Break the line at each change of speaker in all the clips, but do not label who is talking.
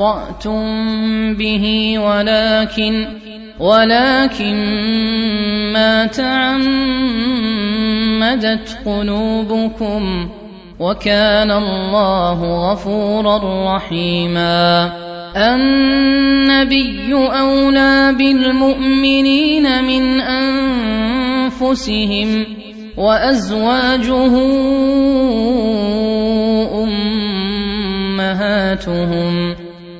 اخطاتم به ولكن ولكن ما تعمدت قلوبكم وكان الله غفورا رحيما النبي اولى بالمؤمنين من انفسهم وازواجه امهاتهم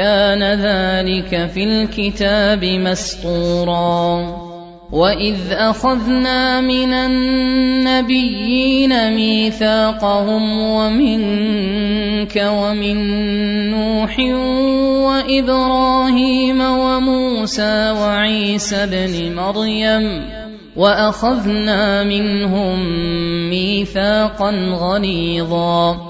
كان ذلك في الكتاب مسطورا. واذ اخذنا من النبيين ميثاقهم ومنك ومن نوح وابراهيم وموسى وعيسى ابن مريم واخذنا منهم ميثاقا غليظا.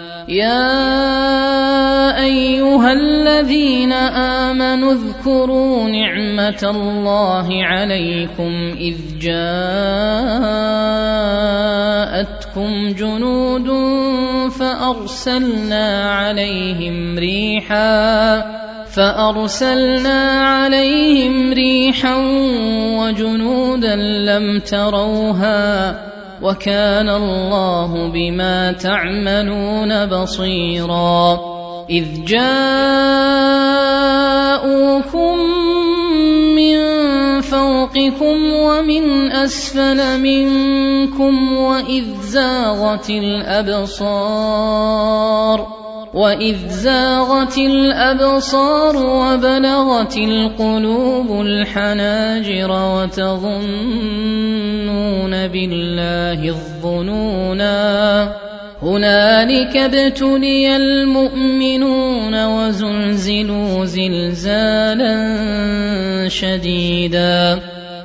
يا أيها الذين آمنوا اذكروا نعمة الله عليكم إذ جاءتكم جنود فأرسلنا عليهم ريحا فأرسلنا عليهم ريحا وجنودا لم تروها وكان الله بما تعملون بصيرا. إذ جاءوكم من فوقكم ومن أسفل منكم وإذ زاغت الأبصار. واذ زاغت الابصار وبلغت القلوب الحناجر وتظنون بالله الظنونا هنالك ابتلي المؤمنون وزلزلوا زلزالا شديدا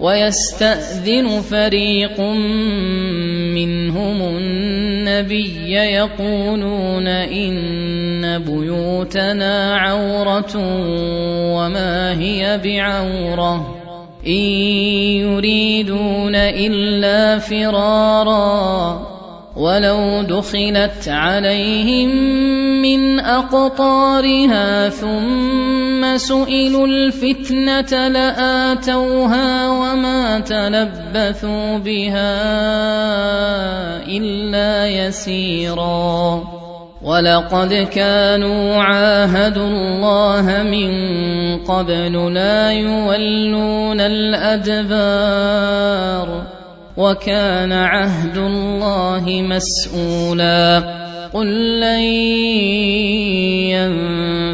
ويستأذن فريق منهم النبي يقولون إن بيوتنا عورة وما هي بعورة. إن يريدون إلا فرارا ولو دخلت عليهم من أقطارها ثم سئلوا الفتنة لآتوها وما تلبثوا بها إلا يسيرا. ولقد كانوا عاهدوا الله من قبل لا يولون الأدبار وكان عهد الله مسؤولا. قل لن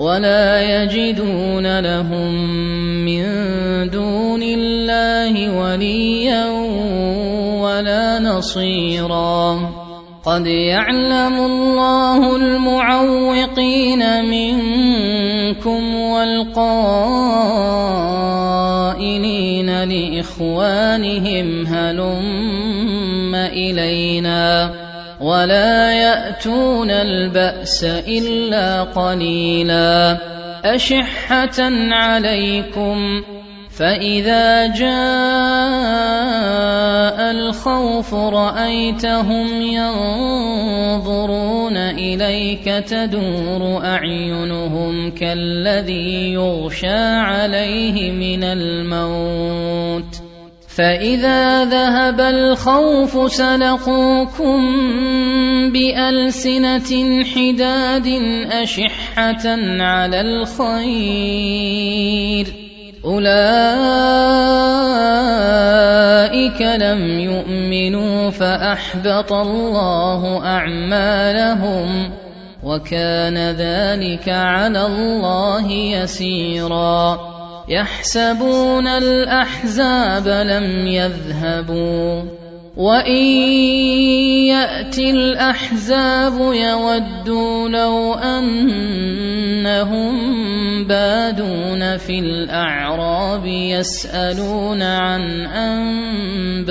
ولا يجدون لهم من دون الله وليا ولا نصيرا. قد يعلم الله المعوقين منكم والقائلين لإخوانهم هلم إلينا. ولا يأتون البأس إلا قليلا. أشحة عليكم فإذا جاء الخوف رأيتهم ينظرون إليك تدور أعينهم كالذي يغشى عليه من الموت. فإذا ذهب الخوف سلقوكم بألسنة حداد أشحة على الخير أولئك لم يؤمنوا فأحبط الله أعمالهم وكان ذلك على الله يسيرا يحسبون الأحزاب لم يذهبوا وإن يأتي الأحزاب يودوا لو أنهم بادون في الأعراب يسألون عن أنبائكم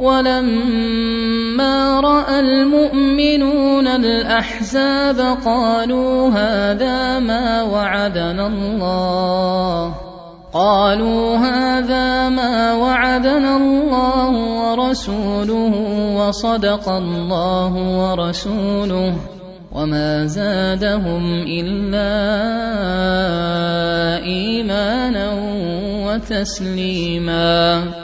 ولما رأى المؤمنون الأحزاب قالوا هذا ما وعدنا الله. قالوا هذا ما وعدنا الله ورسوله وصدق الله ورسوله وما زادهم إلا إيمانا وتسليما.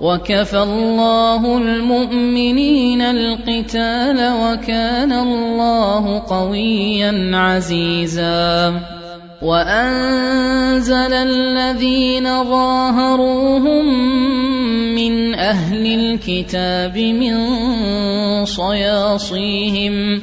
وكفى الله المؤمنين القتال وكان الله قويا عزيزا. وأنزل الذين ظاهروهم من أهل الكتاب من صياصيهم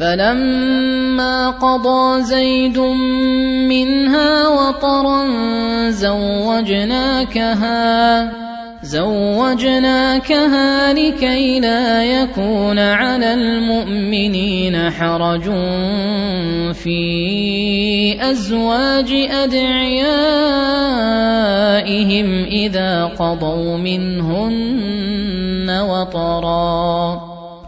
فلما قضى زيد منها وطرا زوجناكها زوجناكها لكي لا يكون على المؤمنين حرج في أزواج أدعيائهم إذا قضوا منهن وطرا.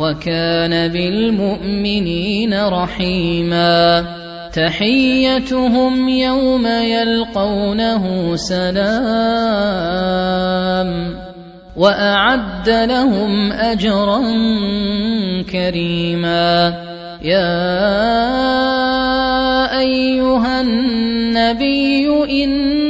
وكان بالمؤمنين رحيما. تحيتهم يوم يلقونه سلام. وأعد لهم أجرا كريما. يا أيها النبي أنا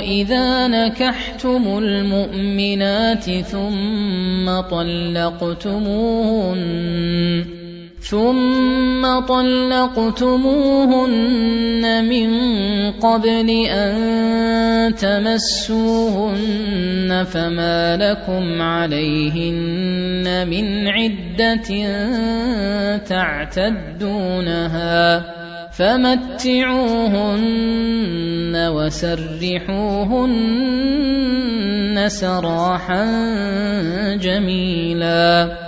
إذا نكحتم المؤمنات ثم طلقتموهن ثم طلقتموهن من قبل أن تمسوهن فما لكم عليهن من عدة تعتدونها. فمتعوهن وسرحوهن سراحا جميلا.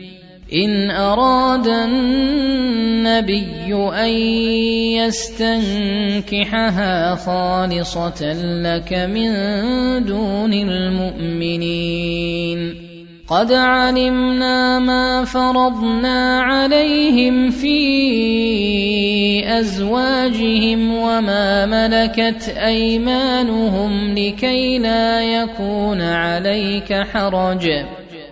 إن أراد النبي أن يستنكحها خالصة لك من دون المؤمنين. قد علمنا ما فرضنا عليهم في أزواجهم وما ملكت أيمانهم لكي لا يكون عليك حرج.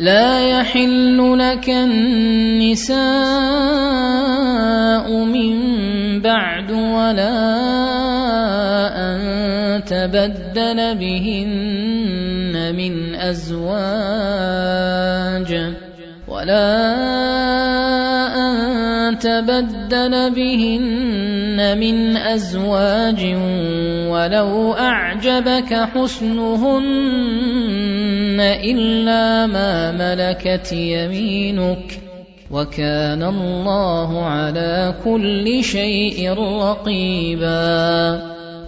لا يحل لك النساء من بعد ولا أن تبدل بهن من أزواج ولا تبدل بهن من أزواج ولو أعجبك حسنهن إلا ما ملكت يمينك وكان الله على كل شيء رقيبا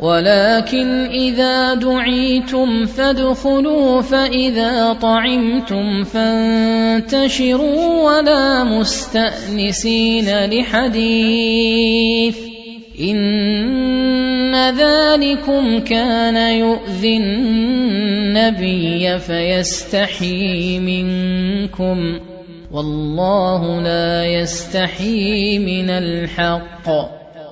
ولكن إذا دعيتم فادخلوا فإذا طعمتم فانتشروا ولا مستأنسين لحديث إن ذلكم كان يؤذي النبي فيستحي منكم والله لا يستحي من الحق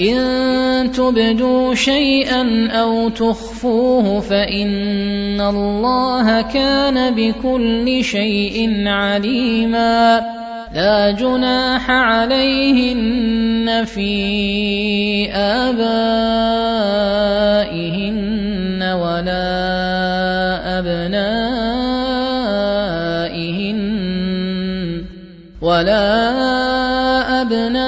إن تبدوا شيئا أو تخفوه فإن الله كان بكل شيء عليما. لا جناح عليهن في آبائهن ولا أبنائهن ولا أبنائهن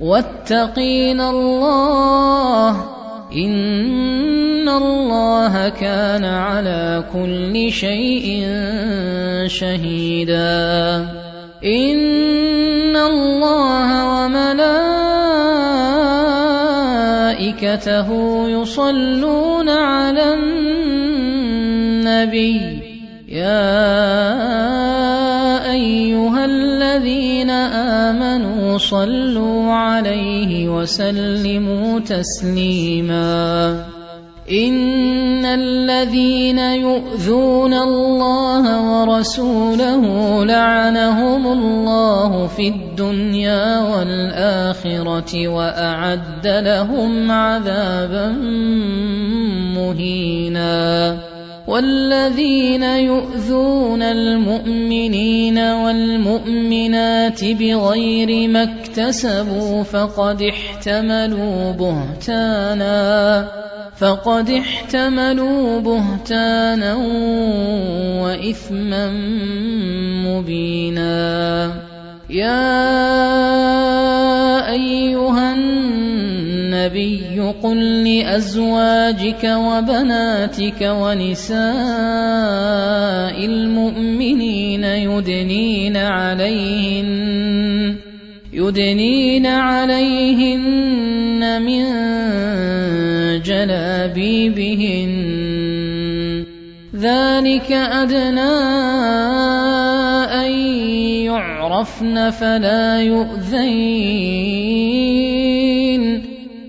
واتقين الله إن الله كان على كل شيء شهيدا إن الله وملائكته يصلون على النبي يا صلوا عليه وسلموا تسليما. إن الذين يؤذون الله ورسوله لعنهم الله في الدنيا والآخرة وأعد لهم عذابا مهينا. والذين يؤذون المؤمنين والمؤمنات بغير ما اكتسبوا فقد احتملوا بهتانا فقد احتملوا بهتانا وإثما مبينا. يا أيها النبي قل لأزواجك وبناتك ونساء المؤمنين يدنين عليهن يدنين عليهن من جلابيبهن. ذلك أدنى أن يعرفن فلا يؤذين.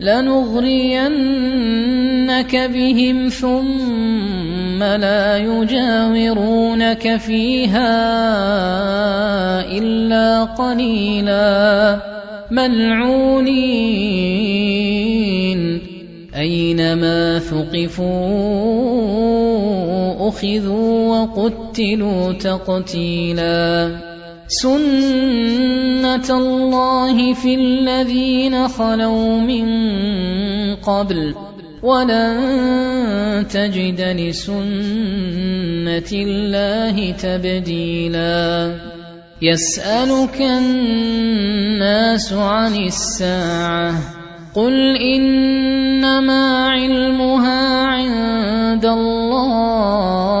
لنغرينك بهم ثم لا يجاورونك فيها إلا قليلاً. ملعونين. أينما ثقفوا أخذوا وقتلوا تقتيلا. سنه الله في الذين خلوا من قبل ولن تجد لسنه الله تبديلا يسألك الناس عن الساعة قل إنما علمها عند الله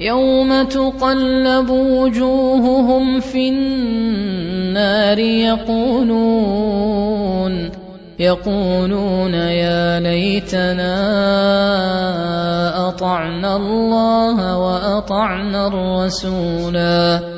يوم تقلب وجوههم في النار يقولون يقولون يا ليتنا أطعنا الله وأطعنا الرسولا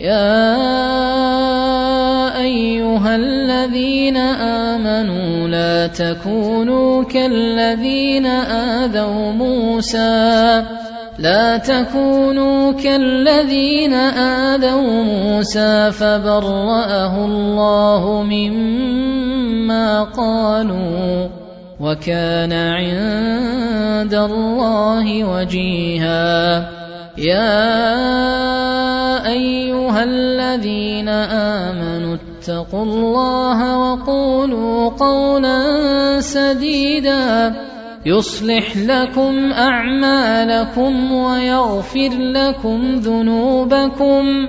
يا أيها الذين آمنوا لا تكونوا كالذين آذوا موسى. لا تكونوا كالذين آذوا موسى فبرأه الله مما قالوا وكان عند الله وجيها. يا أيها الذين آمنوا اتقوا الله وقولوا قولا سديدا يصلح لكم أعمالكم ويغفر لكم ذنوبكم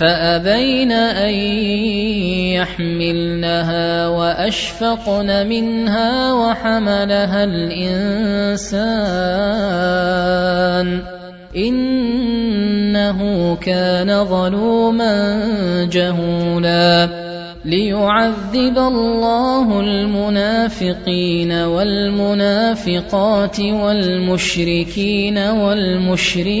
فأبين أن يحملنها وأشفقن منها وحملها الإنسان إنه كان ظلوما جهولا ليعذب الله المنافقين والمنافقات والمشركين والمشركات